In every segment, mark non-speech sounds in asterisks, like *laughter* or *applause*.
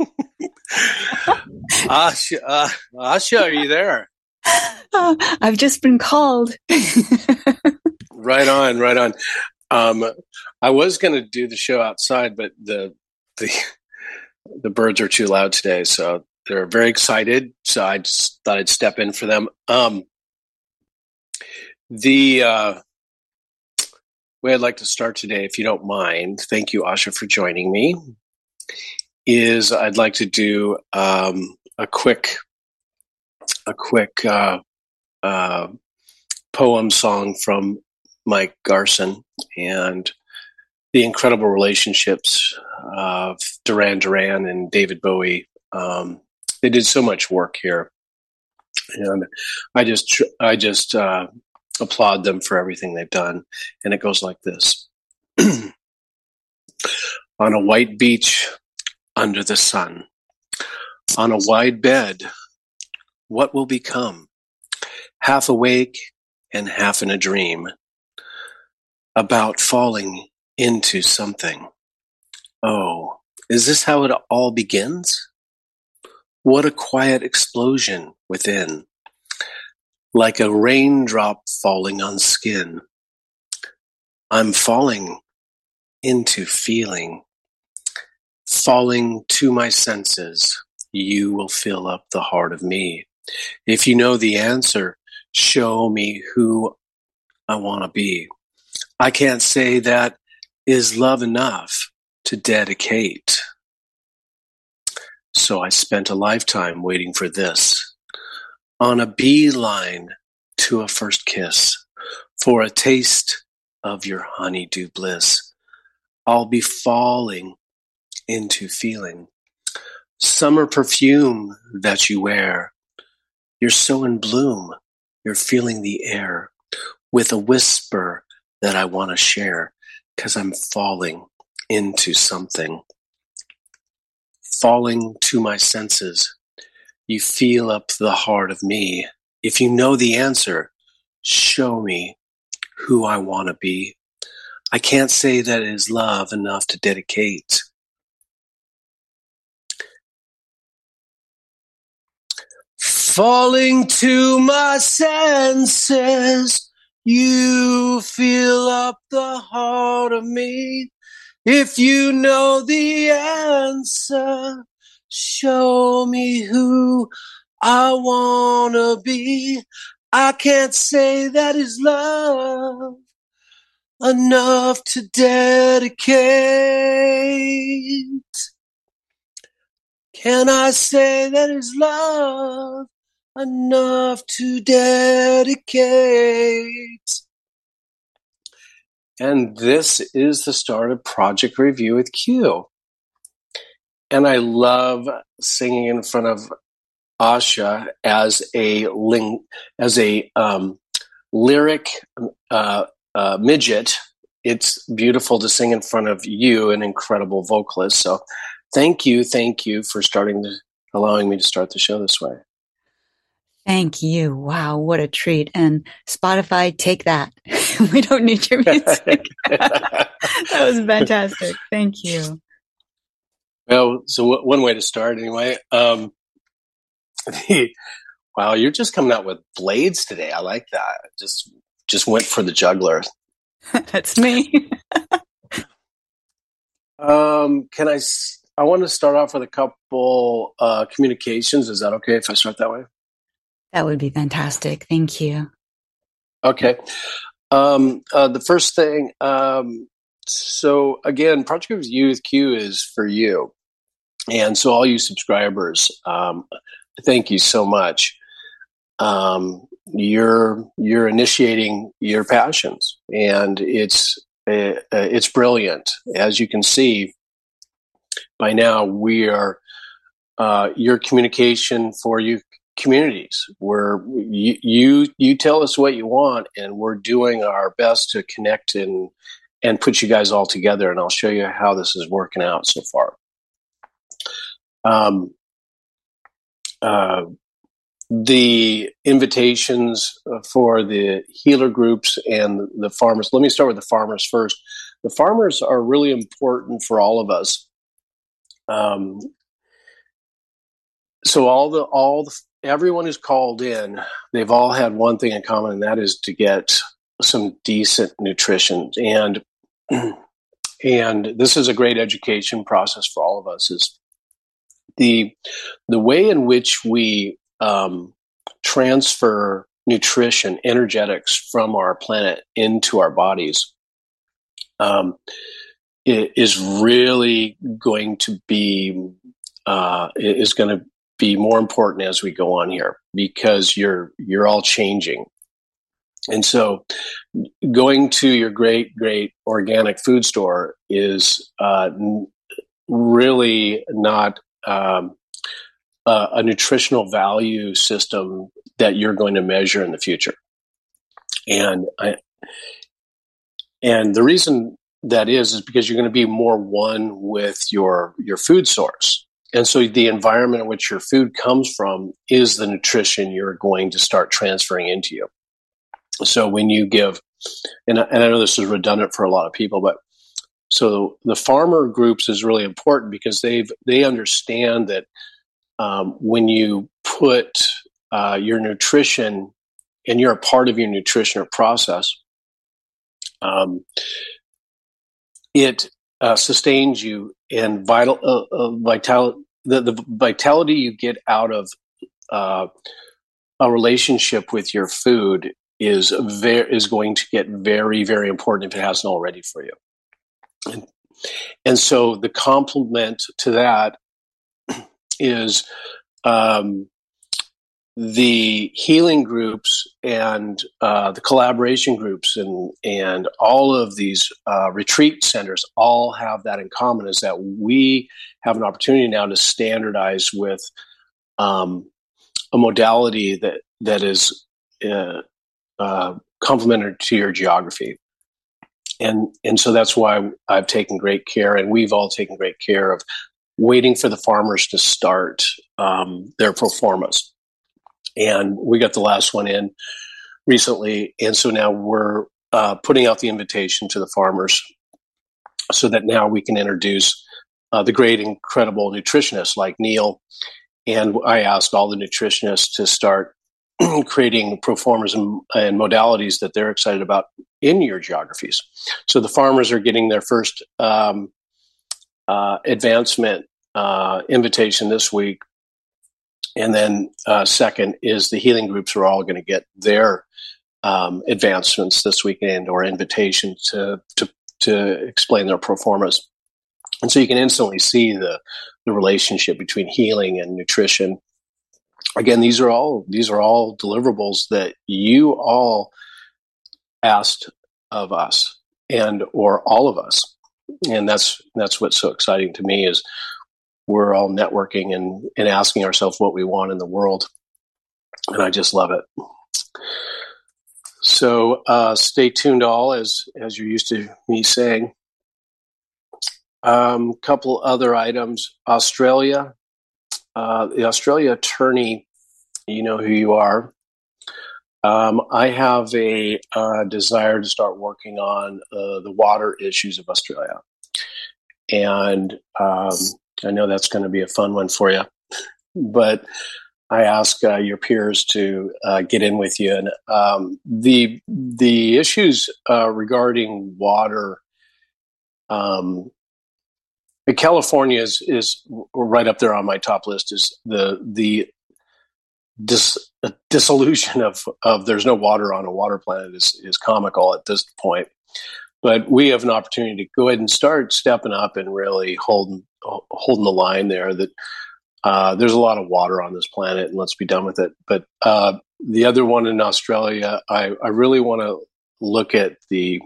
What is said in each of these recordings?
*laughs* Asha, uh, Asha, are you there? Uh, I've just been called. *laughs* right on, right on. Um, I was going to do the show outside, but the the the birds are too loud today, so they're very excited. So I just thought I'd step in for them. Um, the uh, way I'd like to start today, if you don't mind, thank you, Asha, for joining me. Is I'd like to do um, a quick, a quick uh, uh, poem song from Mike Garson and the incredible relationships of Duran Duran and David Bowie. Um, they did so much work here, and I just I just uh, applaud them for everything they've done. And it goes like this: *clears throat* On a white beach under the sun, on a wide bed, what will become? Half awake and half in a dream about falling into something. Oh, is this how it all begins? What a quiet explosion within, like a raindrop falling on skin. I'm falling into feeling, falling to my senses. You will fill up the heart of me. If you know the answer, show me who I want to be. I can't say that is love enough to dedicate. So I spent a lifetime waiting for this. On a beeline to a first kiss, for a taste of your honeydew bliss. I'll be falling into feeling. Summer perfume that you wear. You're so in bloom, you're feeling the air with a whisper that I want to share because I'm falling into something. Falling to my senses. You feel up the heart of me. If you know the answer, show me who I want to be. I can't say that it is love enough to dedicate. Falling to my senses you fill up the heart of me. If you know the answer, show me who I wanna be. I can't say that is love enough to dedicate. Can I say that is love enough to dedicate. And this is the start of Project Review with Q. And I love singing in front of Asha as a ling- as a um, lyric uh, uh, midget. It's beautiful to sing in front of you, an incredible vocalist. So, thank you, thank you for starting to allowing me to start the show this way. Thank you. Wow, what a treat. And Spotify, take that. *laughs* we don't need your music. *laughs* *laughs* that was fantastic. Thank you. Well, so w- one way to start, anyway. Um, *laughs* wow, you're just coming out with blades today. I like that. Just just went for the juggler. *laughs* That's me. *laughs* um, can I? I want to start off with a couple uh, communications. Is that okay if I start that way? That would be fantastic. Thank you. Okay. Um, uh, the first thing, um, so again, Project with Q is for you. And so, all you subscribers, um, thank you so much. Um, you're you're initiating your passions, and it's uh, it's brilliant. As you can see by now, we are uh, your communication for you communities where you, you you tell us what you want and we're doing our best to connect and and put you guys all together and I'll show you how this is working out so far. Um, uh, the invitations for the healer groups and the farmers. Let me start with the farmers first. the farmers are really important for all of us. Um, so all the all the, everyone who's called in, they've all had one thing in common, and that is to get some decent nutrition. And *clears throat* and this is a great education process for all of us. Is the the way in which we um, transfer nutrition, energetics from our planet into our bodies um, is really going to be uh, is going to be more important as we go on here because you're you're all changing. And so going to your great great organic food store is uh, really not um, a, a nutritional value system that you're going to measure in the future and I, and the reason that is is because you're going to be more one with your your food source and so the environment in which your food comes from is the nutrition you're going to start transferring into you. So when you give, and, and I know this is redundant for a lot of people, but so the farmer groups is really important because they've they understand that um, when you put uh, your nutrition and you're a part of your nutrition or process, um, it uh, sustains you and vital uh, uh, the, the vitality you get out of uh, a relationship with your food is very is going to get very very important if it hasn't already for you and, and so the complement to that is um, the healing groups and uh, the collaboration groups and and all of these uh, retreat centers all have that in common is that we have an opportunity now to standardize with um, a modality that that is uh, uh complementary to your geography and and so that's why I've taken great care and we've all taken great care of waiting for the farmers to start um, their performance and we got the last one in recently, and so now we're uh, putting out the invitation to the farmers so that now we can introduce uh, the great, incredible nutritionists like Neil. And I asked all the nutritionists to start *clears throat* creating performers and, and, modalities that they're excited about in your geographies. So the farmers are getting their first um, uh, advancement uh, invitation this week and then uh, second is the healing groups are all going to get their um, advancements this weekend or invitation to, to, to explain their performance. And so you can instantly see the, the relationship between healing and nutrition. Again, these are all these are all deliverables that you all asked of us and or all of us. And that's that's what's so exciting to me is we're all networking and, and asking ourselves what we want in the world. And I just love it. So uh, stay tuned, all as as you're used to me saying. Um, couple other items. Australia, uh, the Australia attorney. You know who you are. Um, I have a uh, desire to start working on uh, the water issues of Australia, and um, I know that's going to be a fun one for you. But I ask uh, your peers to uh, get in with you, and um, the the issues uh, regarding water. California is is right up there on my top list. Is the the dis, dissolution of of there's no water on a water planet is is comical at this point. But we have an opportunity to go ahead and start stepping up and really holding holding the line there. That uh, there's a lot of water on this planet, and let's be done with it. But uh, the other one in Australia, I, I really want to look at the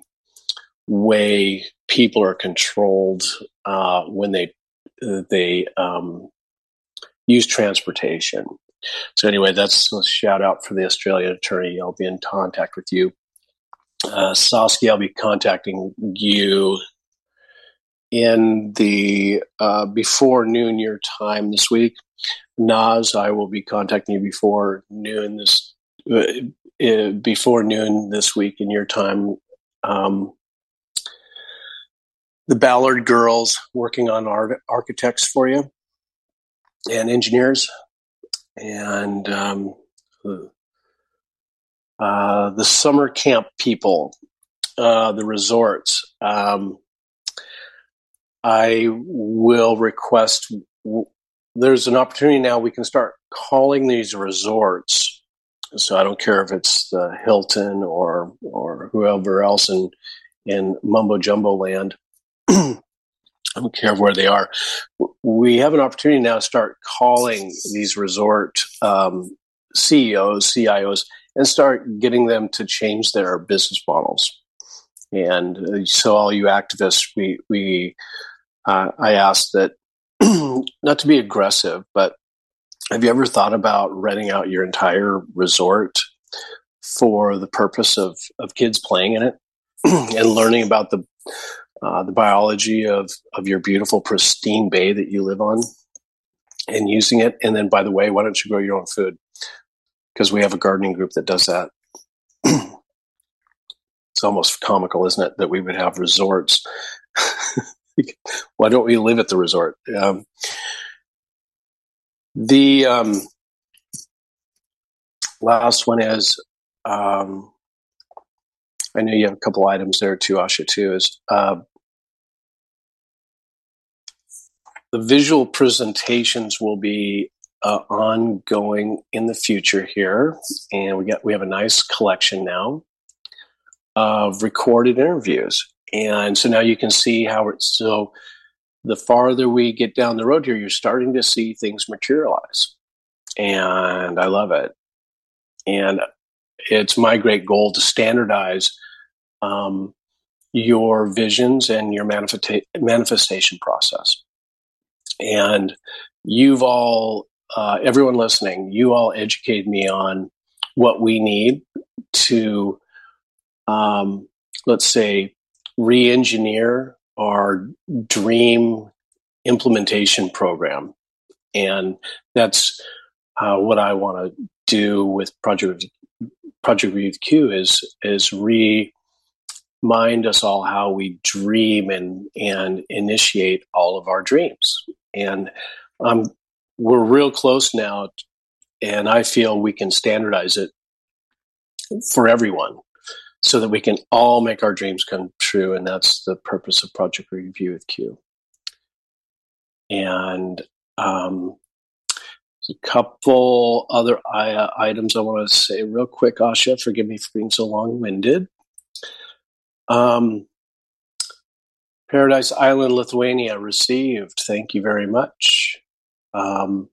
way people are controlled uh, when they they um, use transportation. So anyway, that's a shout out for the Australian attorney. I'll be in contact with you uh, Saskia, I'll be contacting you in the uh, before noon your time this week. Naz, I will be contacting you before noon this uh, uh before noon this week in your time. Um, the Ballard girls working on art- architects for you and engineers, and um, uh, the summer camp people, uh, the resorts. Um, I will request. There's an opportunity now. We can start calling these resorts. So I don't care if it's the Hilton or or whoever else in in mumbo jumbo land. I don't care where they are. We have an opportunity now to start calling these resort um, CEOs, CIOs, and start getting them to change their business models. And uh, so, all you activists, we we uh, I asked that *clears throat* not to be aggressive, but have you ever thought about renting out your entire resort for the purpose of, of kids playing in it *clears throat* and learning about the uh, the biology of, of your beautiful, pristine bay that you live on and using it? And then, by the way, why don't you grow your own food? Because we have a gardening group that does that. *clears throat* it's almost comical, isn't it, that we would have resorts *laughs* why don't we live at the resort? Um, the um, last one is um, I know you have a couple items there too, Asha. Too is uh, the visual presentations will be uh, ongoing in the future here, and we get we have a nice collection now of recorded interviews and so now you can see how it's so the farther we get down the road here, you're starting to see things materialize. And I love it. And it's my great goal to standardize um, your visions and your manifesta- manifestation process. And you've all, uh, everyone listening, you all educated me on what we need to, um, let's say, re-engineer our dream implementation program and that's uh, what i want to do with project project Review q is is remind us all how we dream and and initiate all of our dreams and um, we're real close now and i feel we can standardize it for everyone so that we can all make our dreams come true. And that's the purpose of Project Review with Q. And um, a couple other uh, items I want to say real quick, Asha. Forgive me for being so long winded. Um, Paradise Island, Lithuania received. Thank you very much. Um,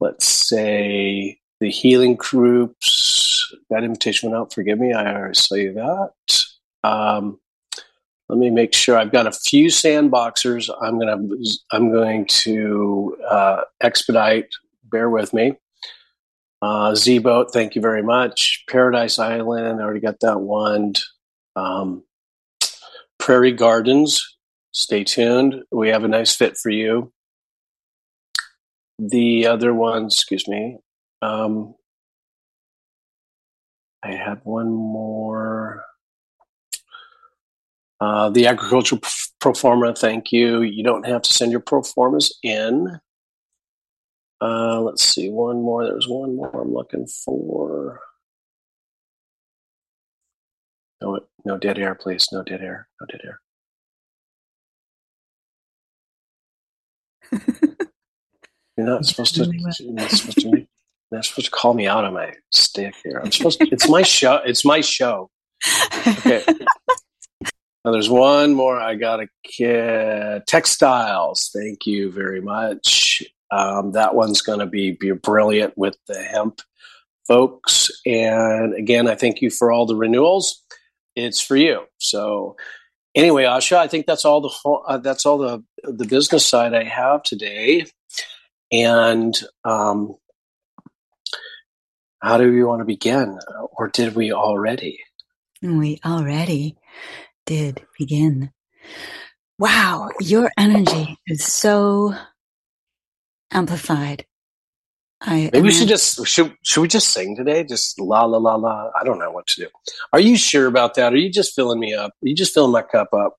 let's say the healing groups that invitation went out. Forgive me. I already saw you that. Um, let me make sure I've got a few sandboxers. I'm gonna I'm going to uh, expedite. Bear with me. Uh, Z boat, thank you very much. Paradise Island, I already got that one. Um, Prairie Gardens, stay tuned. We have a nice fit for you. The other one, excuse me, um, I have one more. Uh, the agricultural pro forma, thank you. You don't have to send your pro formas in. Uh, let's see, one more. There's one more I'm looking for. No, no dead air, please. No dead air. No dead air. you're not *laughs* supposed to. You're not supposed to make they're supposed to call me out on my stick here. I'm supposed to, it's my show. It's my show. Okay. *laughs* now there's one more. I got a kid. Textiles. Thank you very much. Um, that one's going to be, be brilliant with the hemp folks. And again, I thank you for all the renewals. It's for you. So anyway, Asha, I think that's all the uh, that's all the the business side I have today. And um, how do we want to begin? Or did we already? We already did begin. Wow, your energy is so amplified. I maybe we should just should should we just sing today? Just la la la la. I don't know what to do. Are you sure about that? Are you just filling me up? Are you just filling my cup up?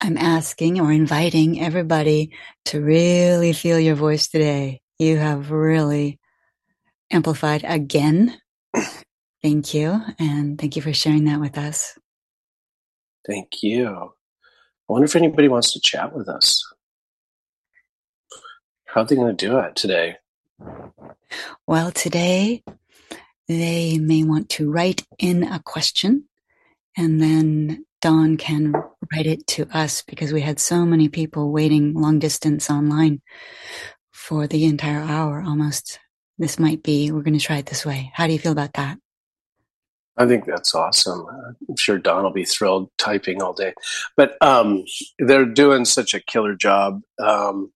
I'm asking or inviting everybody to really feel your voice today. You have really amplified again. *clears throat* Thank you. And thank you for sharing that with us. Thank you. I wonder if anybody wants to chat with us. How are they going to do it today? Well, today they may want to write in a question and then Don can write it to us because we had so many people waiting long distance online for the entire hour almost. This might be, we're going to try it this way. How do you feel about that? I think that's awesome. I'm sure Don will be thrilled typing all day. But um, they're doing such a killer job. Um,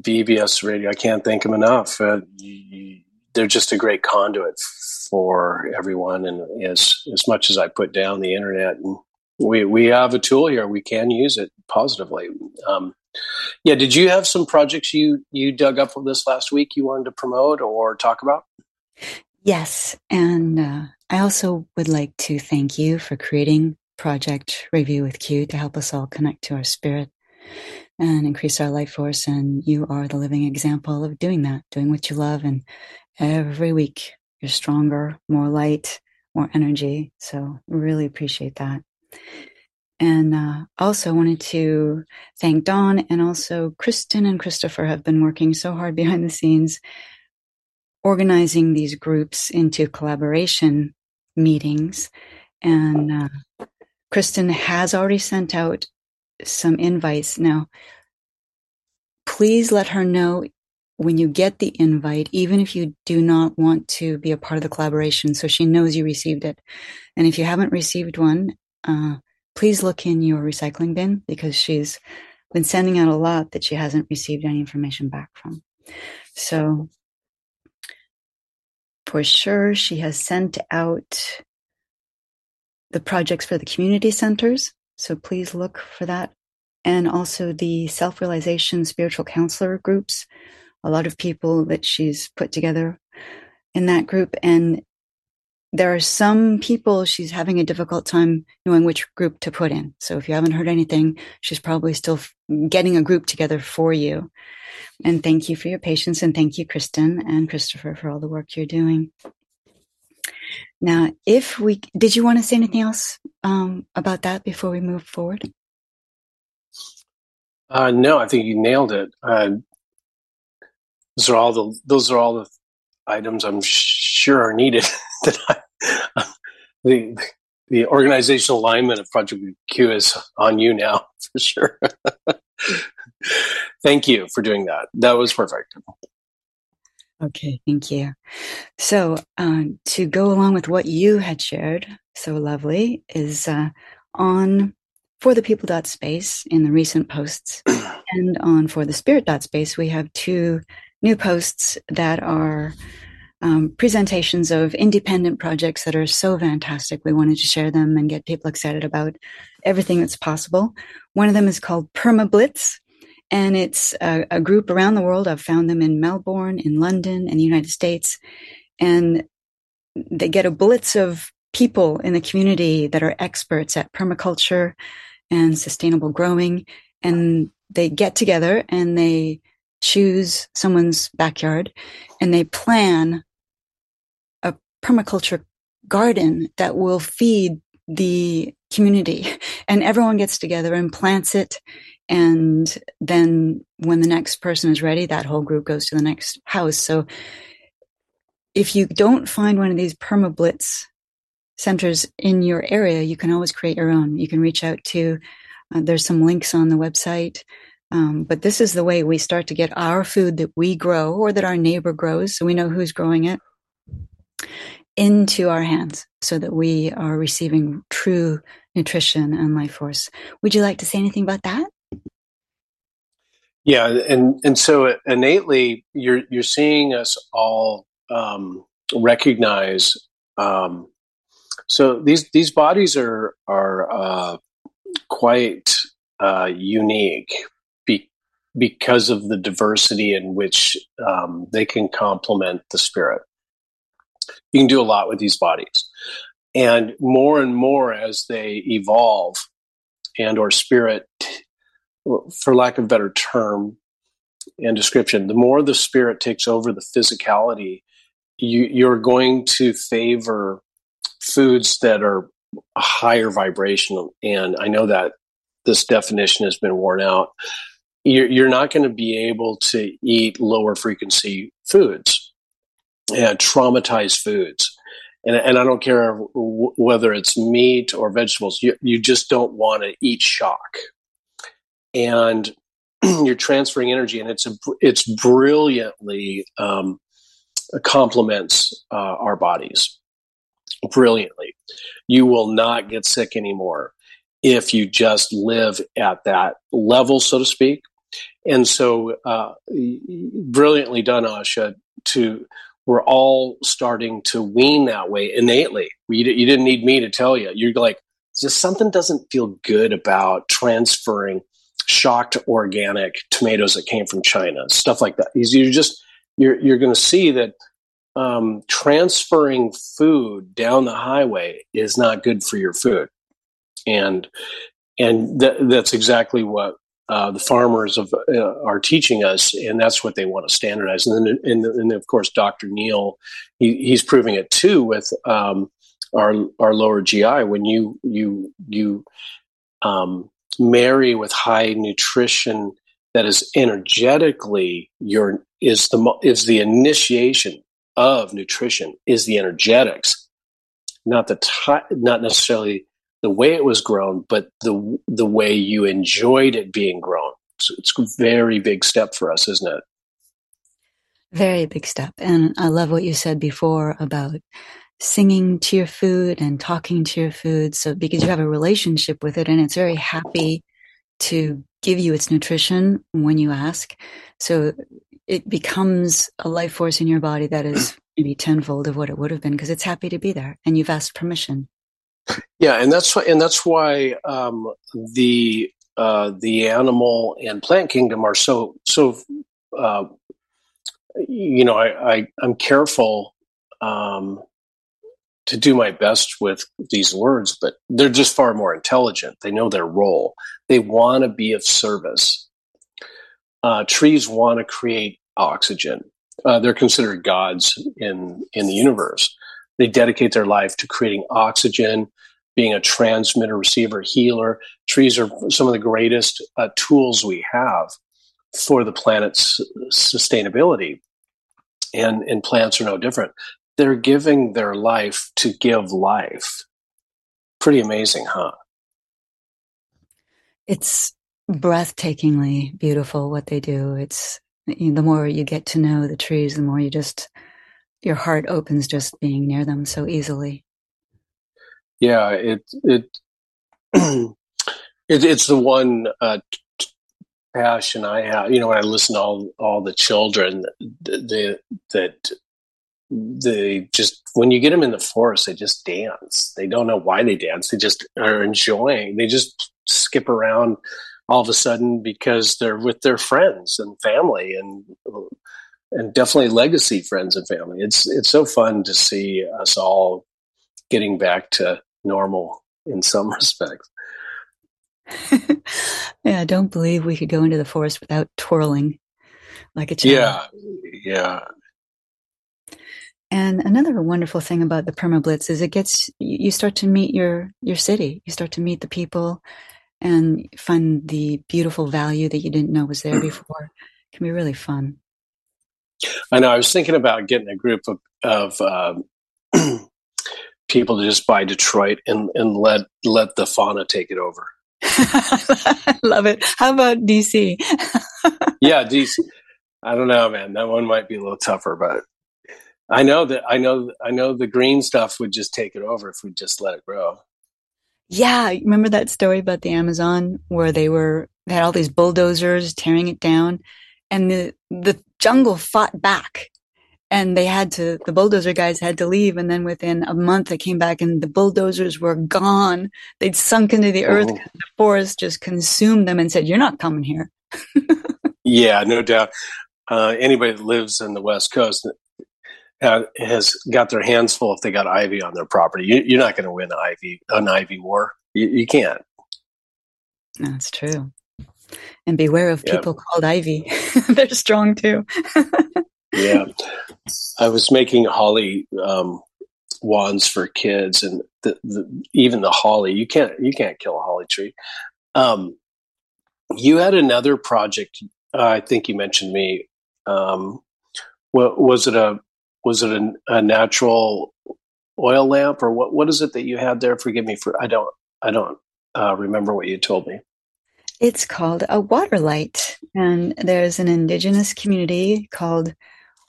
BBS Radio, I can't thank them enough. Uh, you, they're just a great conduit for everyone. And as as much as I put down the internet, and we we have a tool here, we can use it positively. Um, yeah, did you have some projects you you dug up this last week you wanted to promote or talk about? Yes, and uh, I also would like to thank you for creating Project Review with Q to help us all connect to our spirit and increase our life force. And you are the living example of doing that, doing what you love. And every week you're stronger, more light, more energy. So really appreciate that. And uh, also wanted to thank Dawn and also Kristen and Christopher have been working so hard behind the scenes, organizing these groups into collaboration meetings. And uh, Kristen has already sent out some invites. Now, please let her know when you get the invite, even if you do not want to be a part of the collaboration, so she knows you received it. And if you haven't received one, uh, please look in your recycling bin because she's been sending out a lot that she hasn't received any information back from. So, for sure, she has sent out the projects for the community centers. So please look for that. And also the self realization spiritual counselor groups a lot of people that she's put together in that group. And there are some people she's having a difficult time knowing which group to put in. So if you haven't heard anything, she's probably still getting a group together for you. And thank you for your patience. And thank you, Kristen and Christopher, for all the work you're doing. Now, if we did you want to say anything else um, about that before we move forward? Uh, no, I think you nailed it. Uh, those are all the those are all the items I'm sure are needed. *laughs* I, *laughs* the the organizational alignment of Project Q is on you now *laughs* for sure. Thank you for doing that. That was perfect. Okay, thank you. So, um, to go along with what you had shared, so lovely, is uh, on for the people dot space in the recent posts *clears throat* and on for the spirit dot space, we have two new posts that are um, presentations of independent projects that are so fantastic. We wanted to share them and get people excited about everything that's possible. One of them is called Permablitz, and it's a, a group around the world. I've found them in Melbourne, in London, in the United States, and they get a blitz of people in the community that are experts at permaculture and sustainable growing, and they get together and they choose someone's backyard and they plan a permaculture garden that will feed the community. *laughs* And everyone gets together and plants it and then when the next person is ready that whole group goes to the next house so if you don't find one of these permablitz centers in your area you can always create your own you can reach out to uh, there's some links on the website um, but this is the way we start to get our food that we grow or that our neighbor grows, so we know who's growing it, into our hands so that we are receiving true nutrition and life force. Would you like to say anything about that? Yeah, and and so innately, you're you're seeing us all um, recognize. Um, so these these bodies are are uh, quite uh, unique because of the diversity in which um, they can complement the spirit. You can do a lot with these bodies. And more and more as they evolve and or spirit, for lack of better term and description, the more the spirit takes over the physicality, you, you're going to favor foods that are higher vibration. And I know that this definition has been worn out. You're, you're not going to be able to eat lower frequency foods and traumatized foods. And, and I don't care w- whether it's meat or vegetables, you, you just don't want to eat shock. And *clears throat* you're transferring energy, and it's a, it's brilliantly um, complements uh, our bodies brilliantly. You will not get sick anymore if you just live at that level, so to speak. And so, uh, brilliantly done, Asha. To we're all starting to wean that way innately. You, you didn't need me to tell you. You're like, just something doesn't feel good about transferring shocked organic tomatoes that came from China, stuff like that. You're just you're you're going to see that um, transferring food down the highway is not good for your food, and and th- that's exactly what uh, the farmers of, uh, are teaching us, and that's what they want to standardize. And then, and, and of course, Dr. Neil, he, he's proving it too with um, our our lower GI. When you you you um, marry with high nutrition that is energetically your is the is the initiation of nutrition is the energetics, not the ty- not necessarily the way it was grown, but the the way you enjoyed it being grown. So it's a very big step for us, isn't it? Very big step. And I love what you said before about singing to your food and talking to your food. So because you have a relationship with it and it's very happy to give you its nutrition when you ask. So it becomes a life force in your body that is *clears throat* maybe tenfold of what it would have been because it's happy to be there and you've asked permission. Yeah, and that's why, and that's why um, the uh, the animal and plant kingdom are so so. Uh, you know, I, I am careful um, to do my best with these words, but they're just far more intelligent. They know their role. They want to be of service uh, trees want to create oxygen. Uh, they're considered gods in in the universe. They dedicate their life to creating oxygen, being a transmitter, receiver, healer. Trees are some of the greatest uh, tools we have for the planet's sustainability, and and plants are no different. They're giving their life to give life. Pretty amazing, huh? It's breathtakingly beautiful what they do. It's the more you get to know the trees, the more you just your heart opens just being near them so easily. Yeah, it it, *clears throat* it it's the one uh, passion I have. You know, when I listen to all all the children, the, that they just when you get them in the forest, they just dance. They don't know why they dance. They just are enjoying. They just skip around all of a sudden because they're with their friends and family and and definitely legacy friends and family. It's it's so fun to see us all getting back to normal in some *laughs* respects. *laughs* yeah, I don't believe we could go into the forest without twirling like a child. Yeah, yeah. And another wonderful thing about the perma blitz is it gets you start to meet your your city. You start to meet the people and find the beautiful value that you didn't know was there before. It can be really fun. I know. I was thinking about getting a group of, of um, *clears throat* people to just buy Detroit and, and let let the fauna take it over. *laughs* Love it. How about DC? *laughs* yeah, DC. I don't know, man. That one might be a little tougher, but I know that I know I know the green stuff would just take it over if we just let it grow. Yeah, remember that story about the Amazon where they were they had all these bulldozers tearing it down, and the the jungle fought back, and they had to the bulldozer guys had to leave, and then within a month they came back and the bulldozers were gone. They'd sunk into the earth. Oh. The forest just consumed them and said, "You're not coming here." *laughs* Yeah, no doubt. Uh, anybody that lives in the West Coast has got their hands full if they got ivy on their property. You, are not going to win ivy an ivy war. You, you, can't. That's true. And beware of people called ivy. *laughs* They're strong too. *laughs* yeah, I was making holly um, wands for kids, and the, the, even the holly you can't you can't kill a holly tree. Um, you had another project. Uh, I think you mentioned me. Um, what was it a was it a, a, natural oil lamp or what what is it that you had there forgive me for i don't i don't uh, remember what you told me it's called a water light and there's an indigenous community called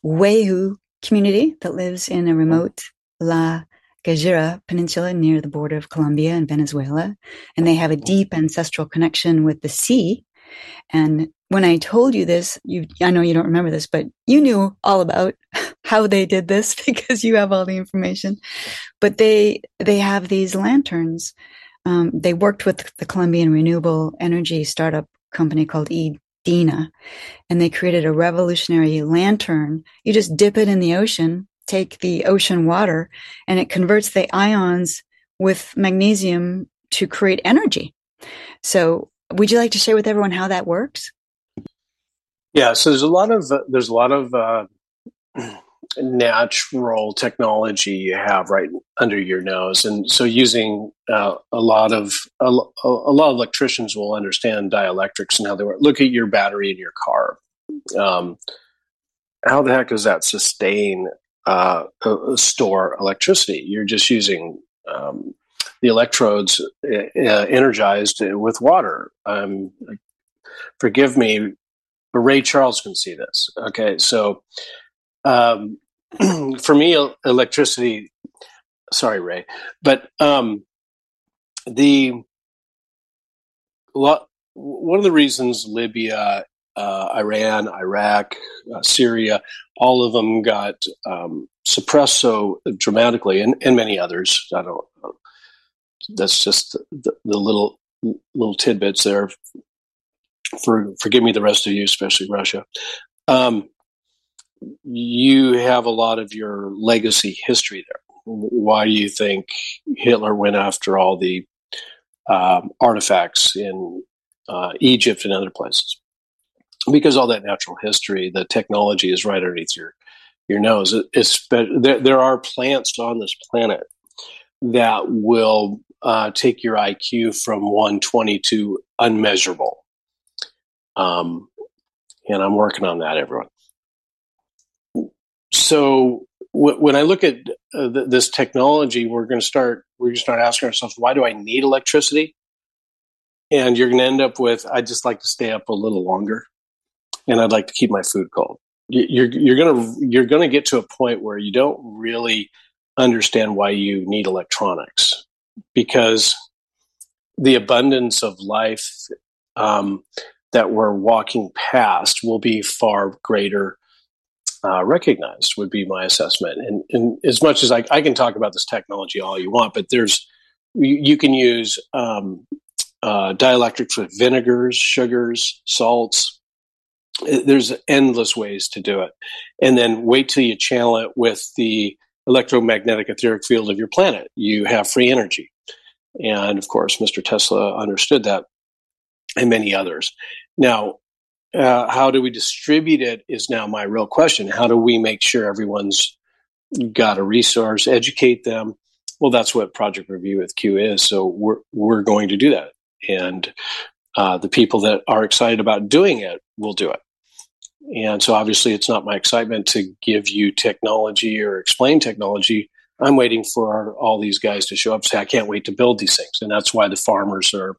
Wayuu community that lives in a remote La Guajira Peninsula near the border of Colombia and Venezuela. And they have a deep ancestral connection with the sea. And when I told you this, you, I know you don't remember this, but you knew all about *laughs* how they did this *laughs* because you have all the information. But they, they have these lanterns. Um, they worked with the Colombian renewable energy startup company called Edina, and they created a revolutionary lantern. You just dip it in the ocean, take the ocean water, and it converts the ions with magnesium to create energy. So would you like to share with everyone how that works? Yeah, so there's a lot of uh, there's a lot of uh, *clears throat* natural technology you have right under your nose, and so using uh, a lot of a, a, lot of electricians will understand dielectrics and how they work. Look at your battery in your car. Um, how the heck does that sustain uh, store electricity? You're just using um, the electrodes uh, energized with water. Um, forgive me but Ray Charles can see this. Okay, so um, *clears throat* for me, electricity. Sorry, Ray, but um, the one of the reasons Libya, uh, Iran, Iraq, uh, Syria, all of them got um, suppressed so dramatically, and, and many others. I don't. That's just the, the little little tidbits there for forgive me the rest of you, especially Russia. Um, you have a lot of your legacy history there. Why do you think Hitler went after all the um, artifacts in uh, Egypt and other places? Because all that natural history, the technology is right underneath your your nose. It's, there, there are plants on this planet that will uh, take your IQ from 120 to unmeasurable. Um, and I'm working on that, everyone. So w- when I look at uh, th- this technology, we're going to start. We're going to start asking ourselves, why do I need electricity? And you're going to end up with, I just like to stay up a little longer, and I'd like to keep my food cold. You're you're to you're going to get to a point where you don't really understand why you need electronics because the abundance of life um, that we're walking past will be far greater uh, recognized would be my assessment. And, and as much as I, I, can talk about this technology all you want but there's you, you can use um, uh, dielectrics with vinegars sugars salts. There's endless ways to do it. And then wait till you channel it with the electromagnetic etheric field of your planet you have free energy and of course mr tesla understood that and many others now, uh, how do we distribute it is now my real question. How do we make sure everyone's got a resource, educate them? Well, that's what Project Review with Q is. So we're we're going to do that, and uh, the people that are excited about doing it will do it. And so, obviously, it's not my excitement to give you technology or explain technology. I'm waiting for all these guys to show up. Say, I can't wait to build these things, and that's why the farmers are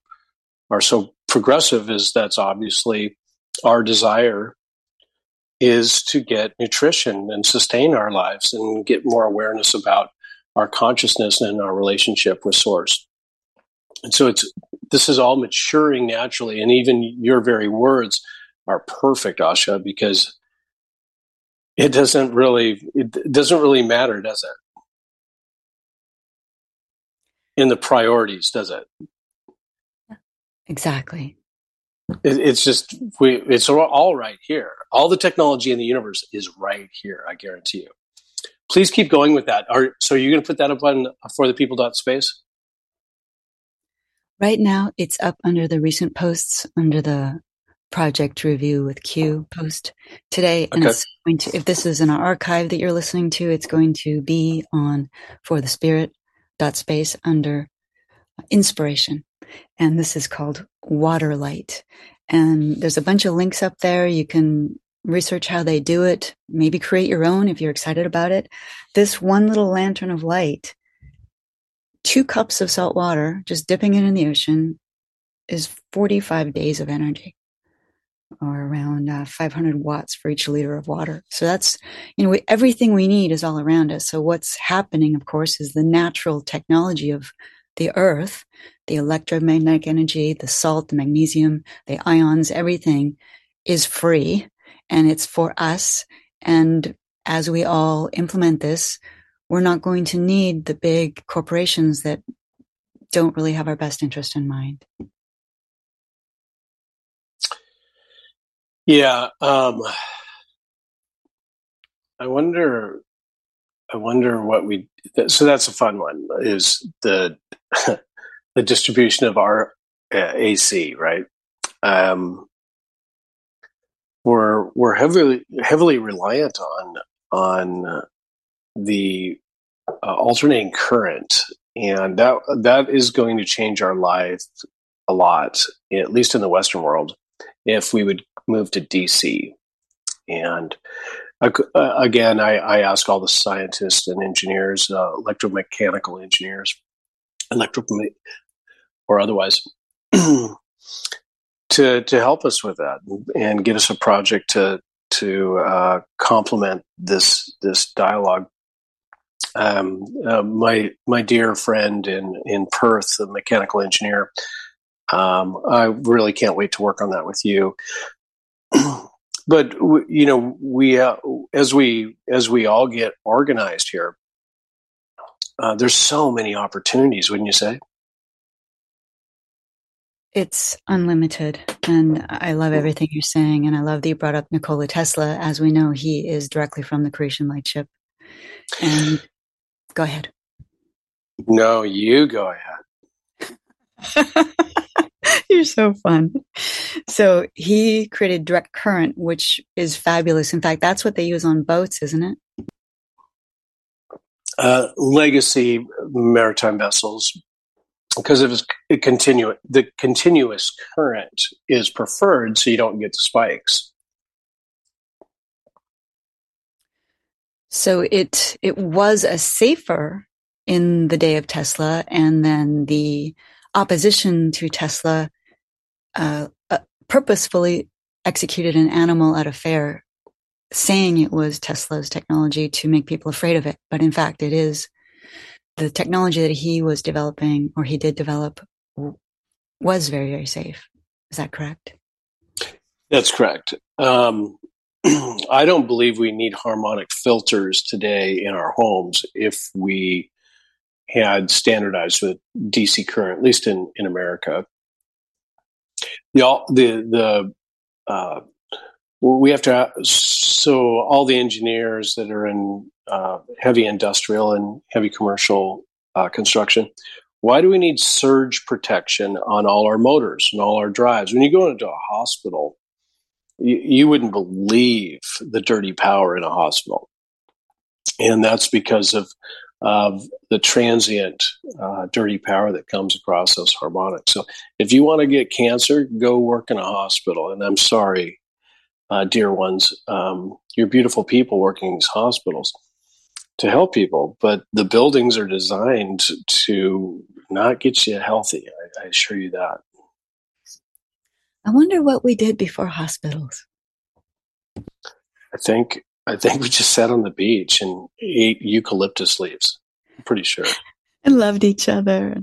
are so progressive is that's obviously our desire is to get nutrition and sustain our lives and get more awareness about our consciousness and our relationship with source and so it's this is all maturing naturally and even your very words are perfect asha because it doesn't really it doesn't really matter does it in the priorities does it Exactly. It, it's just we. It's all right here. All the technology in the universe is right here. I guarantee you. Please keep going with that. Are so you're going to put that up on uh, for the people dot space? Right now, it's up under the recent posts under the project review with Q post today. And okay. it's going to, if this is an archive that you're listening to, it's going to be on for the spirit dot space under inspiration. And this is called water light. And there's a bunch of links up there. You can research how they do it, maybe create your own if you're excited about it. This one little lantern of light, two cups of salt water, just dipping it in the ocean, is 45 days of energy or around uh, 500 watts for each liter of water. So that's, you know, we, everything we need is all around us. So what's happening, of course, is the natural technology of the earth, the electromagnetic energy, the salt, the magnesium, the ions, everything is free and it's for us. And as we all implement this, we're not going to need the big corporations that don't really have our best interest in mind. Yeah. Um, I wonder, I wonder what we, so that's a fun one is the, *laughs* the distribution of our uh, AC, right? Um, we're, we're heavily, heavily reliant on, on the uh, alternating current. And that, that is going to change our life a lot, at least in the Western world, if we would moved to DC. And uh, again, I, I, ask all the scientists and engineers, uh, electromechanical engineers, electro or otherwise, *clears throat* to to help us with that and get us a project to to uh, complement this this dialogue. Um, uh, my my dear friend in in Perth, the mechanical engineer, um, I really can't wait to work on that with you. *clears throat* but you know, we uh, as we as we all get organized here, uh, there's so many opportunities, wouldn't you say? It's unlimited, and I love everything you're saying, and I love that you brought up Nikola Tesla. As we know, he is directly from the Creation Light ship. And go ahead. No, you go ahead. *laughs* *laughs* You're so fun. So he created direct current, which is fabulous. In fact, that's what they use on boats, isn't it? Uh, legacy maritime vessels, because of it continue the continuous current is preferred, so you don't get the spikes. So it it was a safer in the day of Tesla, and then the opposition to Tesla uh, uh, purposefully executed an animal at a fair, saying it was Tesla's technology to make people afraid of it. But in fact, it is the technology that he was developing or he did develop was very, very safe. Is that correct? That's correct. Um, *clears throat* I don't believe we need harmonic filters today in our homes if we had standardized with DC current, at least in, in America. The the the uh, we have to so all the engineers that are in uh, heavy industrial and heavy commercial uh, construction. Why do we need surge protection on all our motors and all our drives? When you go into a hospital, you, you wouldn't believe the dirty power in a hospital, and that's because of of the transient uh, dirty power that comes across those harmonics. So if you want to get cancer, go work in a hospital. And I'm sorry, uh, dear ones, um, you're beautiful people working in these hospitals to help people, but the buildings are designed to not get you healthy. I, I assure you that. I wonder what we did before hospitals. I think I think we just sat on the beach and ate eucalyptus leaves. I'm pretty sure. *laughs* And loved each other.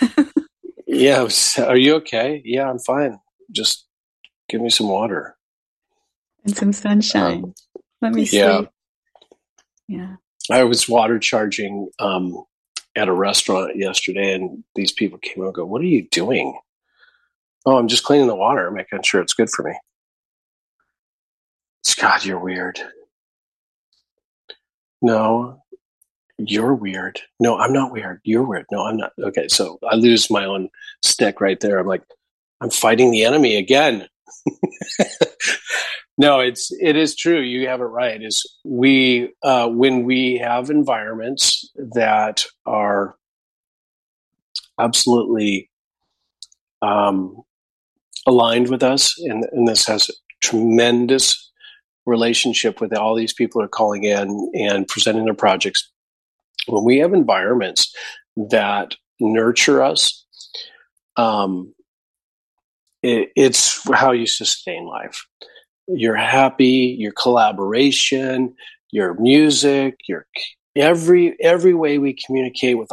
*laughs* yeah. Was, are you okay? Yeah, I'm fine. Just give me some water and some sunshine. Um, Let me see. Yeah. Yeah. I was water charging um, at a restaurant yesterday, and these people came and go, "What are you doing?" Oh, I'm just cleaning the water, making sure it's good for me. God, you're weird. No, you're weird. No, I'm not weird. You're weird. No, I'm not. Okay, so I lose my own stick right there. I'm like, I'm fighting the enemy again. *laughs* no, it's it is true. You have it right. Is we uh, when we have environments that are absolutely um, aligned with us, and, and this has tremendous relationship with all these people are calling in and presenting their projects. When we have environments that nurture us, um, it, it's how you sustain life. You're happy, your collaboration, your music, your every every way we communicate with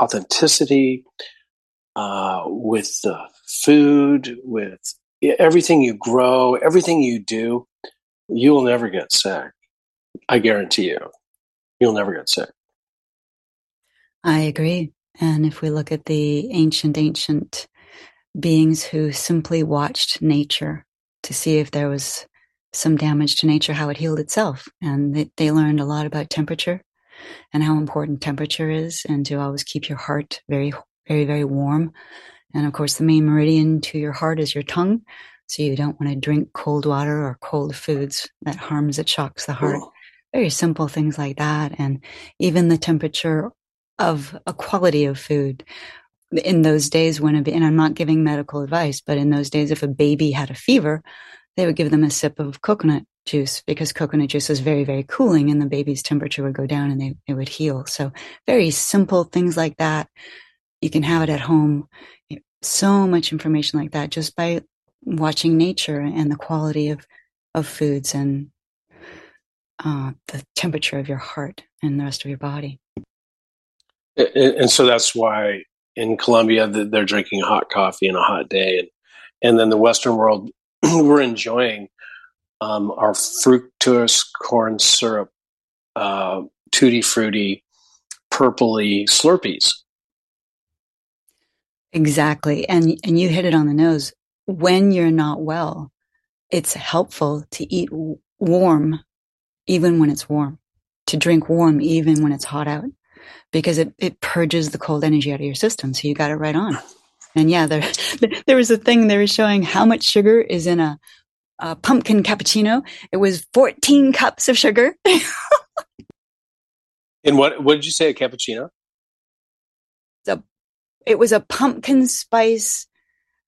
authenticity, uh, with the food, with everything you grow, everything you do, you will never get sick. I guarantee you, you'll never get sick. I agree. And if we look at the ancient, ancient beings who simply watched nature to see if there was some damage to nature, how it healed itself. And they, they learned a lot about temperature and how important temperature is, and to always keep your heart very, very, very warm. And of course, the main meridian to your heart is your tongue. So you don't want to drink cold water or cold foods that harms, it shocks the heart. Very simple things like that. And even the temperature of a quality of food in those days when, a, and I'm not giving medical advice, but in those days, if a baby had a fever, they would give them a sip of coconut juice because coconut juice is very, very cooling and the baby's temperature would go down and they, it would heal. So very simple things like that. You can have it at home. So much information like that just by watching nature and the quality of, of foods and uh, the temperature of your heart and the rest of your body. And, and so that's why in Colombia they're drinking hot coffee on a hot day, and and then the Western world *clears throat* we're enjoying um, our fructose corn syrup, uh, tutti frutti, purpley Slurpees. Exactly, and and you hit it on the nose. When you're not well, it's helpful to eat warm, even when it's warm. To drink warm, even when it's hot out because it, it purges the cold energy out of your system. So you got it right on. And yeah, there, *laughs* there was a thing they were showing how much sugar is in a, a pumpkin cappuccino. It was 14 cups of sugar. *laughs* and what, what did you say, a cappuccino? The, it was a pumpkin spice.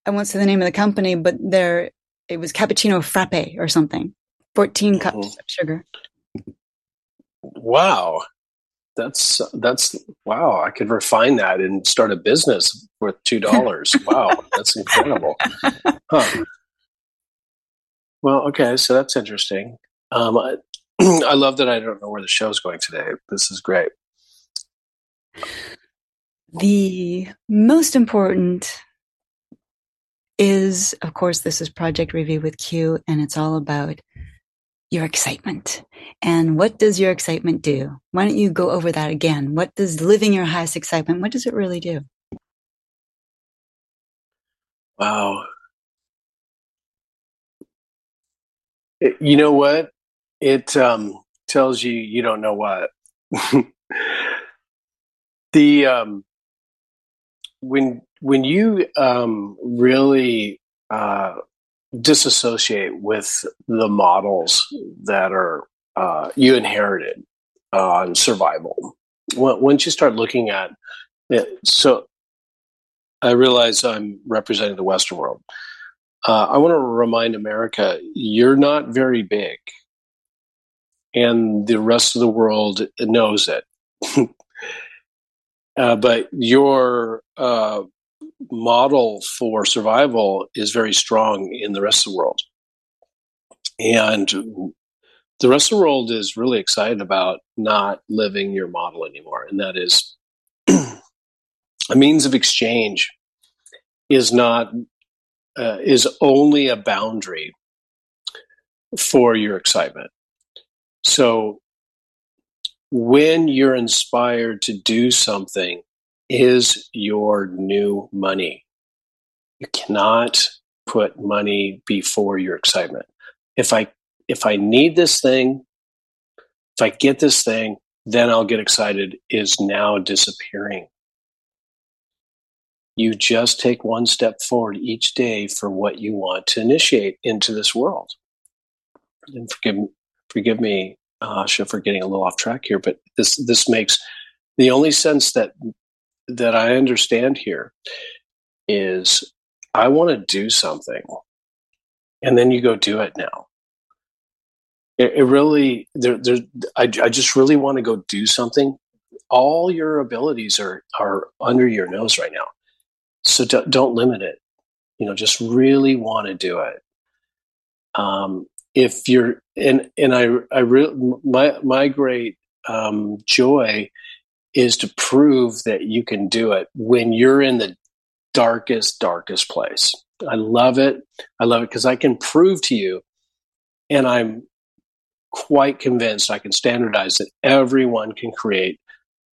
I won't say the name of the company, but there, it was cappuccino frappe or something. 14 cups mm-hmm. of sugar. Wow. That's that's wow. I could refine that and start a business worth two *laughs* dollars. Wow. That's incredible. Huh. well okay. So that's interesting. Um, I, *clears throat* I love that i don't know where the show's going today. This is great. The most important is of course this is project review with q and it's all about your excitement. And what does your excitement do? Why don't you go over that again? What does living your highest excitement, what does it really do? Wow. It, you know what? It um, tells you you don't know what. *laughs* the um, when when you um, really uh, disassociate with the models that are uh, you inherited on survival. Once you start looking at it, so I realize I'm representing the Western world. Uh, I want to remind America you're not very big, and the rest of the world knows it. *laughs* uh, but your uh, model for survival is very strong in the rest of the world. And the rest of the world is really excited about not living your model anymore. And that is *clears throat* a means of exchange is not, uh, is only a boundary for your excitement. So when you're inspired to do something is your new money. You cannot put money before your excitement. If I if I need this thing, if I get this thing, then I'll get excited is now disappearing. You just take one step forward each day for what you want to initiate into this world. And forgive forgive me, Asha, for getting a little off track here, but this this makes the only sense that that I understand here is I want to do something, and then you go do it now. It, it really, there, there, I, I just really want to go do something. All your abilities are are under your nose right now, so don't, don't limit it. You know, just really want to do it. Um, if you're and and I I re, my my great um, joy is to prove that you can do it when you're in the darkest darkest place. I love it. I love it because I can prove to you, and I'm quite convinced I can standardize that everyone can create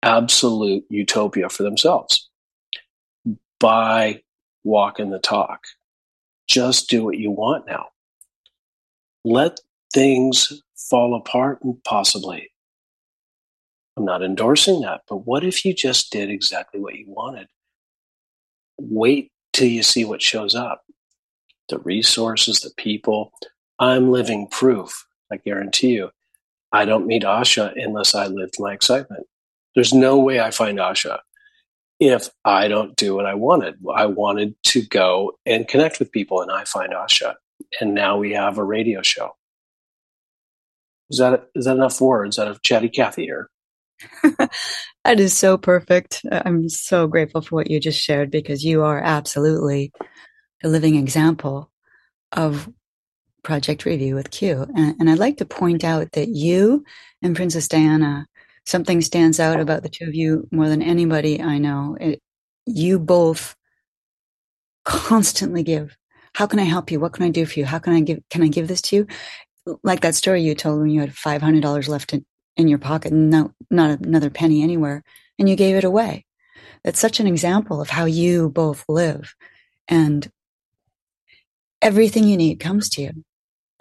absolute utopia for themselves by walking the talk. Just do what you want now let things fall apart possibly. I'm not endorsing that, but what if you just did exactly what you wanted? Wait till you see what shows up the resources, the people. I'm living proof. I guarantee you. I don't meet Asha unless I lived my excitement. There's no way I find Asha if I don't do what I wanted. I wanted to go and connect with people, and I find Asha and now we have a radio show. Is that is that enough words out of Chatty Cathy here? *laughs* that is so perfect. I'm so grateful for what you just shared because you are absolutely a living example of Project Review with Q. And, and I'd like to point out that you and Princess Diana, something stands out about the two of you more than anybody I know. It, you both constantly give how can I help you? What can I do for you? How can I give, can I give this to you? Like that story you told when you had $500 left in, in your pocket and no, not another penny anywhere and you gave it away. That's such an example of how you both live and everything you need comes to you.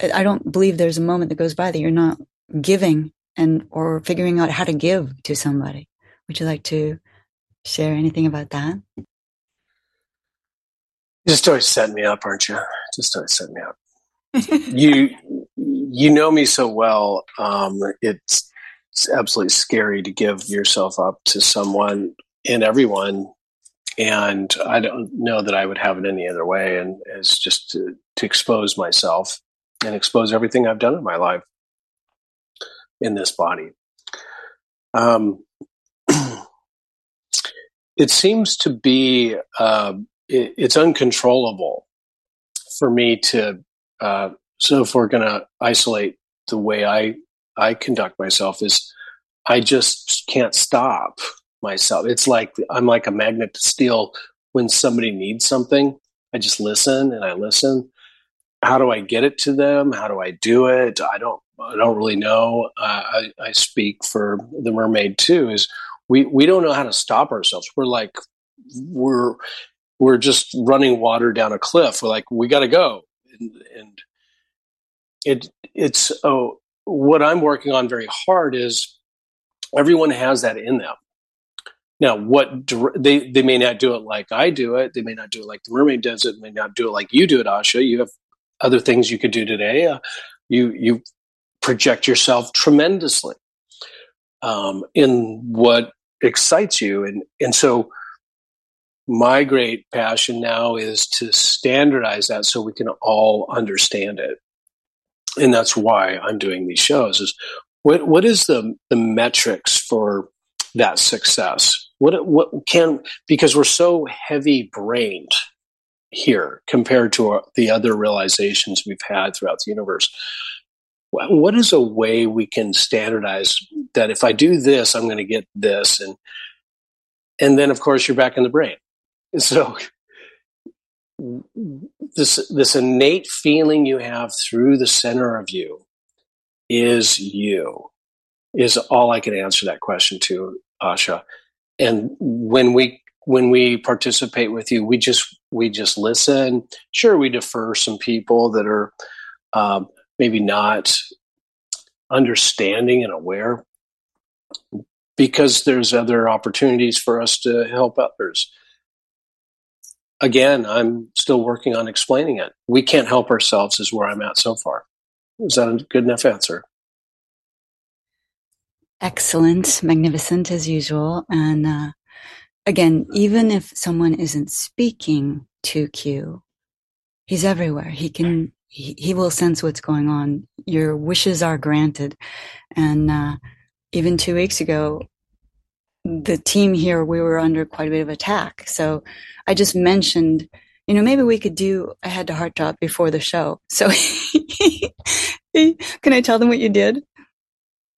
I don't believe there's a moment that goes by that you're not giving and or figuring out how to give to somebody. Would you like to share anything about that? You just always set me up, aren't you? Just always set me up. you you know me so well. Um, it's, it's absolutely scary to give yourself up to someone and everyone, and I don't know that I would have it any other way. And it's just to, to expose myself and expose everything I've done in my life in this body. Um, *clears throat* it seems to be. Uh, it, it's uncontrollable for me to. Uh, so if we're going to isolate the way I I conduct myself, is I just can't stop myself. It's like I'm like a magnet to steel. When somebody needs something, I just listen and I listen. How do I get it to them? How do I do it? I don't. I don't really know. Uh, I, I speak for the mermaid too. Is we we don't know how to stop ourselves. We're like we're we're just running water down a cliff. We're like, we got to go. And, and, it, it's, oh, what I'm working on very hard is everyone has that in them. Now, what they, they may not do it like I do it. They may not do it like the mermaid does it. May not do it like you do it, Asha. You have other things you could do today. Uh, you, you project yourself tremendously um, in what excites you. And, and so, my great passion now is to standardize that so we can all understand it and that's why i'm doing these shows is what what is the the metrics for that success? What what can because we're so heavy brained here compared to our, the other realizations we've had throughout the universe. What is a way we can standardize that if i do this i'm going to get this and and then of course you're back in the brain? *laughs* So this this innate feeling you have through the center of you is you is all I can answer that question to Asha. And when we when we participate with you, we just we just listen. Sure, we defer some people that are um, maybe not understanding and aware because there's other opportunities for us to help others. Again, I'm still working on explaining it. We can't help ourselves, is where I'm at so far. Is that a good enough answer? Excellent, magnificent as usual. And uh, again, even if someone isn't speaking to Q, he's everywhere. He can, he, he will sense what's going on. Your wishes are granted. And uh, even two weeks ago, the team here, we were under quite a bit of attack. So I just mentioned, you know, maybe we could do a head to heart drop before the show. So *laughs* can I tell them what you did?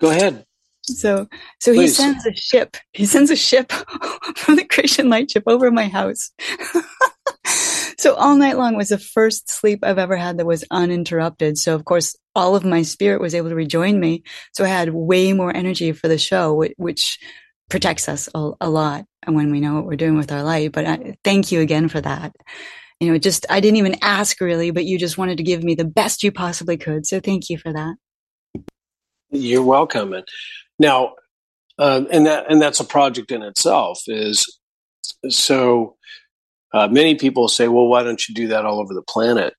Go ahead. So, so Please. he sends a ship. He sends a ship *laughs* from the Creation Light ship over my house. *laughs* so all night long was the first sleep I've ever had that was uninterrupted. So of course, all of my spirit was able to rejoin me. So I had way more energy for the show, which protects us a, a lot when we know what we're doing with our life. But I, thank you again for that. You know, just, I didn't even ask really, but you just wanted to give me the best you possibly could. So thank you for that. You're welcome. And now, uh, and that and that's a project in itself. Is so uh, many people say, well, why don't you do that all over the planet?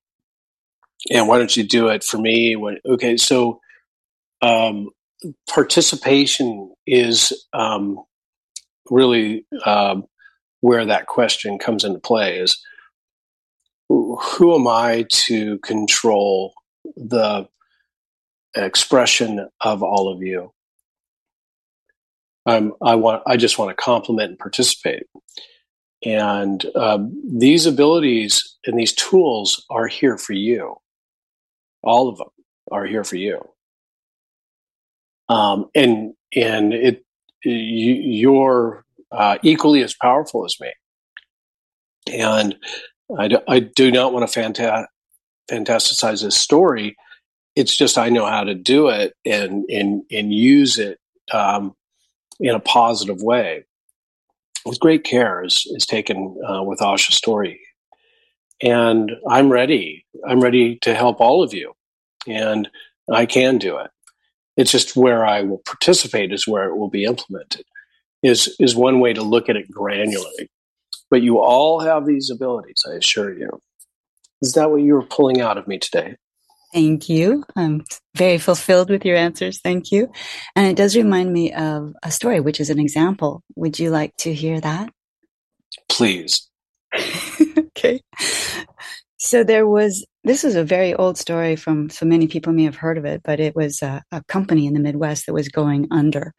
And why don't you do it for me? When, okay, so um, participation is um, really um, where that question comes into play. Is who am I to control the expression of all of you? I'm, I want, I just want to compliment and participate. And uh, these abilities and these tools are here for you. All of them are here for you. Um, and and it you, you're uh, equally as powerful as me. And I do, I do not want to fanta- fantasticize this story. It's just I know how to do it and and and use it um, in a positive way with great care is, is taken uh, with Asha's story. And I'm ready. I'm ready to help all of you. And I can do it. It's just where I will participate is where it will be implemented, is, is one way to look at it granularly. But you all have these abilities, I assure you. Is that what you were pulling out of me today? Thank you. I'm very fulfilled with your answers. Thank you. And it does remind me of a story, which is an example. Would you like to hear that? Please. *laughs* okay. So there was, this is a very old story from, so many people may have heard of it, but it was a, a company in the Midwest that was going under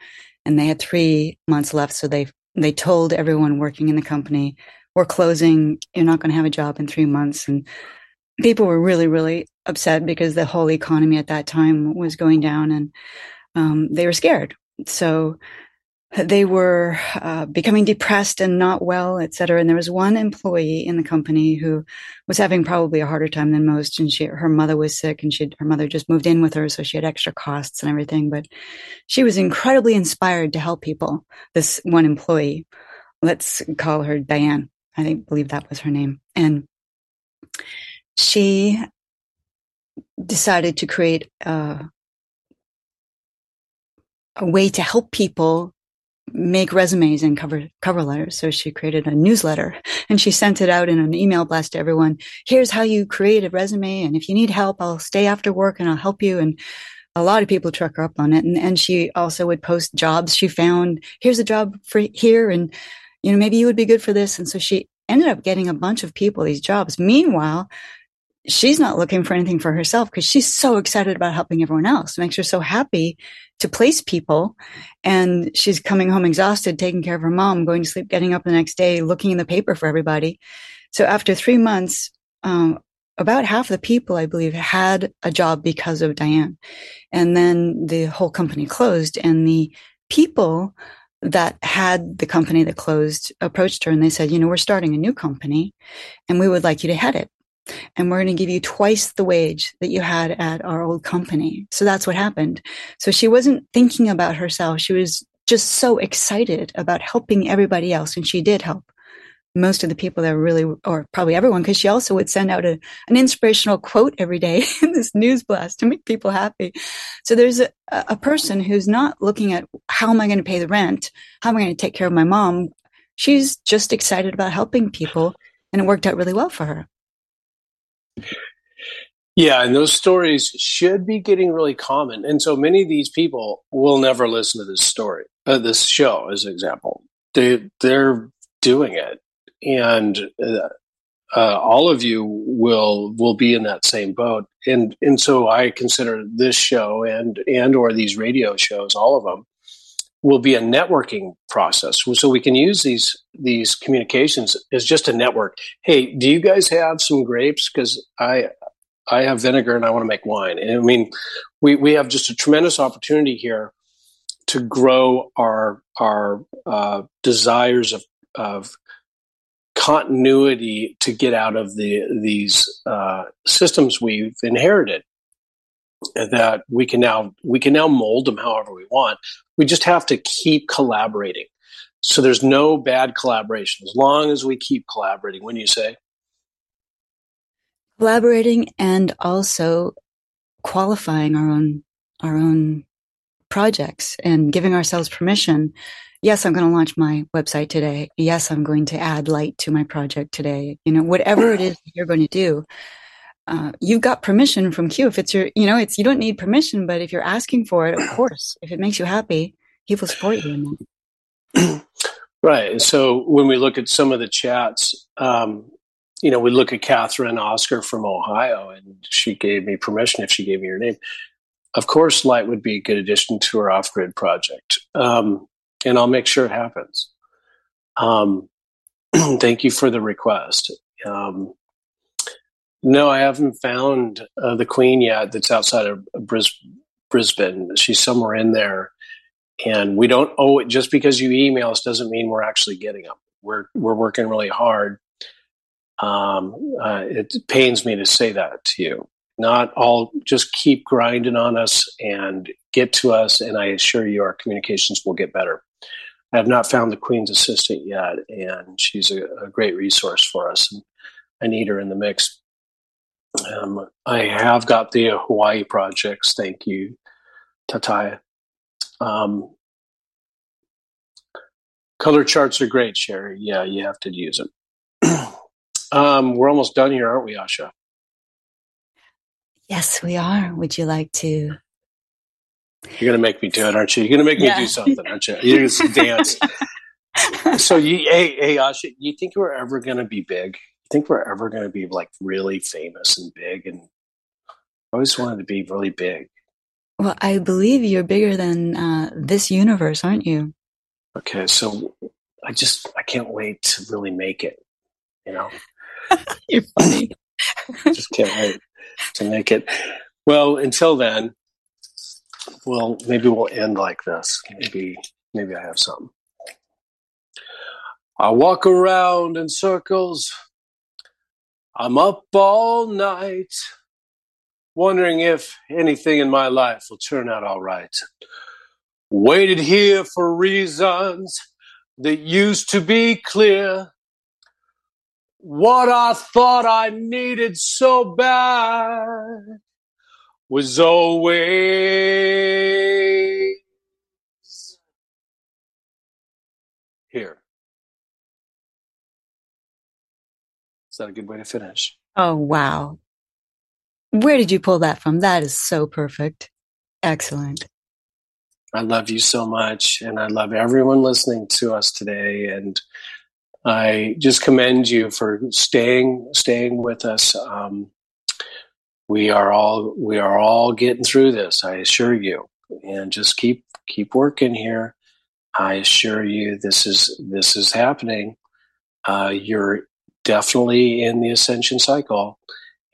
and they had three months left. So they, they told everyone working in the company, we're closing. You're not going to have a job in three months. And people were really, really upset because the whole economy at that time was going down and um, they were scared. So they were uh, becoming depressed and not well, et cetera. And there was one employee in the company who was having probably a harder time than most. And she, her mother was sick and she, her mother just moved in with her. So she had extra costs and everything, but she was incredibly inspired to help people. This one employee, let's call her Diane. I think, believe that was her name. And she decided to create a, a way to help people make resumes and cover cover letters. So she created a newsletter *laughs* and she sent it out in an email blast to everyone. Here's how you create a resume, and if you need help, I'll stay after work and I'll help you. And a lot of people took her up on it. And, and she also would post jobs she found. Here's a job for here, and you know maybe you would be good for this. And so she ended up getting a bunch of people these jobs. Meanwhile, she's not looking for anything for herself because she's so excited about helping everyone else. It makes her so happy to place people. And she's coming home exhausted, taking care of her mom, going to sleep, getting up the next day, looking in the paper for everybody. So after three months, um, about half the people, I believe, had a job because of Diane. And then the whole company closed and the people that had the company that closed approached her and they said, you know, we're starting a new company and we would like you to head it and we're going to give you twice the wage that you had at our old company. So that's what happened. So she wasn't thinking about herself. She was just so excited about helping everybody else. And she did help most of the people that really, or probably everyone, because she also would send out a, an inspirational quote every day *laughs* in this news blast to make people happy. So there's a, a person who's not looking at how am I going to pay the rent? How am I going to take care of my mom? She's just excited about helping people and it worked out really well for her. Yeah, and those stories should be getting really common. And so many of these people will never listen to this story, uh, this show, as an example. They they're doing it, and uh, uh, all of you will will be in that same boat. And and so I consider this show and and or these radio shows, all of them, will be a networking process. So we can use these these communications as just a network. Hey, do you guys have some grapes? Because I I have vinegar and I want to make wine. And I mean, we, we have just a tremendous opportunity here to grow our our uh, desires of of continuity to get out of the these uh, systems we've inherited that we can now we can now mold them however we want. We just have to keep collaborating. So there's no bad collaboration. As long as we keep collaborating when you say? Collaborating and also qualifying our own our own projects and giving ourselves permission. Yes i'm going to launch my website today. Yes i'm going to add light to my project today. You know whatever it is you're going to do uh, you've got permission from q if it's your you know it's you don't need permission but if you're asking for it of course if it makes you happy he will support you in that *clears throat* right so when we look at some of the chats um, you know, we look at Catherine Oscar from Ohio, and she gave me permission if she gave me her name. Of course, light would be a good addition to her off grid project. Um, and I'll make sure it happens. Um, *clears throat* thank you for the request. Um, no, I haven't found uh, the queen yet that's outside of Bris- Brisbane. She's somewhere in there. And we don't owe it just because you email us doesn't mean we're actually getting them. We're, we're working really hard um, uh, it pains me to say that to you. Not all, just keep grinding on us and get to us, and I assure you our communications will get better. I have not found the Queen's assistant yet, and she's a, a great resource for us. And I need her in the mix. Um, I have got the Hawaii projects. Thank you, Tataya. Um, color charts are great, Sherry. Yeah, you have to use them. *clears throat* Um, we're almost done here, aren't we, Asha? Yes, we are. Would you like to? You're going to make me do it, aren't you? You're going to make yeah. me do something, aren't you? You're going *laughs* to dance. so, you, hey, hey, Asha, you think we're ever going to be big? Think we're ever going to be like really famous and big? And I always wanted to be really big. Well, I believe you're bigger than uh, this universe, aren't you? Okay, so I just I can't wait to really make it. You know. *laughs* You're funny. *laughs* Just can't wait to make it. Well, until then, well, maybe we'll end like this. Maybe, maybe I have something. I walk around in circles. I'm up all night, wondering if anything in my life will turn out all right. Waited here for reasons that used to be clear. What I thought I needed so bad was always that a good way to finish? Oh, wow. Where did you pull that from? That is so perfect. Excellent. I love you so much, and I love everyone listening to us today. And I just commend you for staying staying with us. Um, we are all we are all getting through this. I assure you, and just keep keep working here. I assure you, this is this is happening. Uh, you're definitely in the ascension cycle,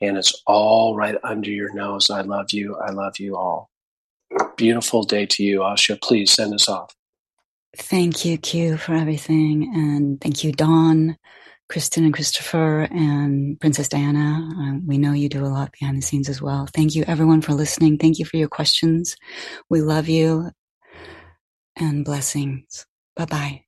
and it's all right under your nose. I love you. I love you all. Beautiful day to you, Asha. Please send us off. Thank you, Q, for everything. And thank you, Dawn, Kristen, and Christopher, and Princess Diana. Uh, we know you do a lot behind the scenes as well. Thank you, everyone, for listening. Thank you for your questions. We love you and blessings. Bye bye.